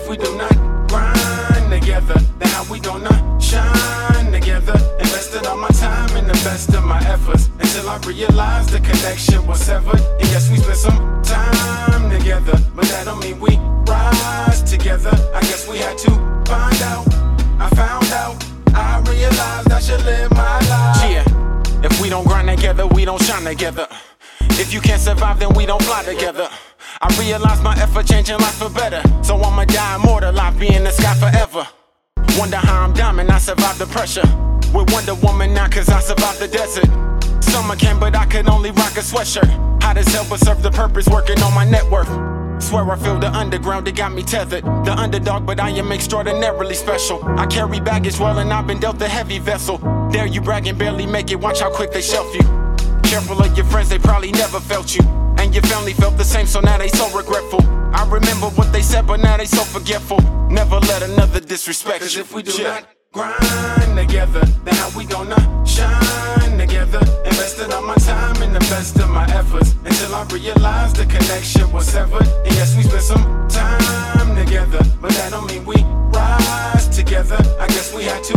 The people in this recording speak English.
if we do not grind together, then how we gonna shine together? Invested all my time and the best of my efforts until I realized the connection was severed. And yes, we spent some time together, but that don't mean we rise together. I guess we had to find out. I found out. I realized I should live my life. Yeah, if we don't grind together, we don't shine together. If you can't survive, then we don't fly together. I realize my effort changing life for better. So I'ma die immortal, life be in the sky forever. Wonder how I'm diamond, I survived the pressure. With Wonder Woman now, cause I survived the desert. Summer came, but I could only rock a sweatshirt. Hot as hell, but serve the purpose, working on my network. Swear I feel the underground, it got me tethered. The underdog, but I am extraordinarily special. I carry baggage well, and I've been dealt a heavy vessel. Dare you brag and barely make it, watch how quick they shelf you. Careful of your friends, they probably never felt you. And your family felt the same, so now they so regretful. I remember what they said, but now they so forgetful. Never let another disrespect Cause you. if we do Yeah. not grind together, then how we gonna shine together? Invested all my time and the best of my efforts until I realized the connection was severed. And yes, we spent some time together, but that don't mean we rise together. I guess we had to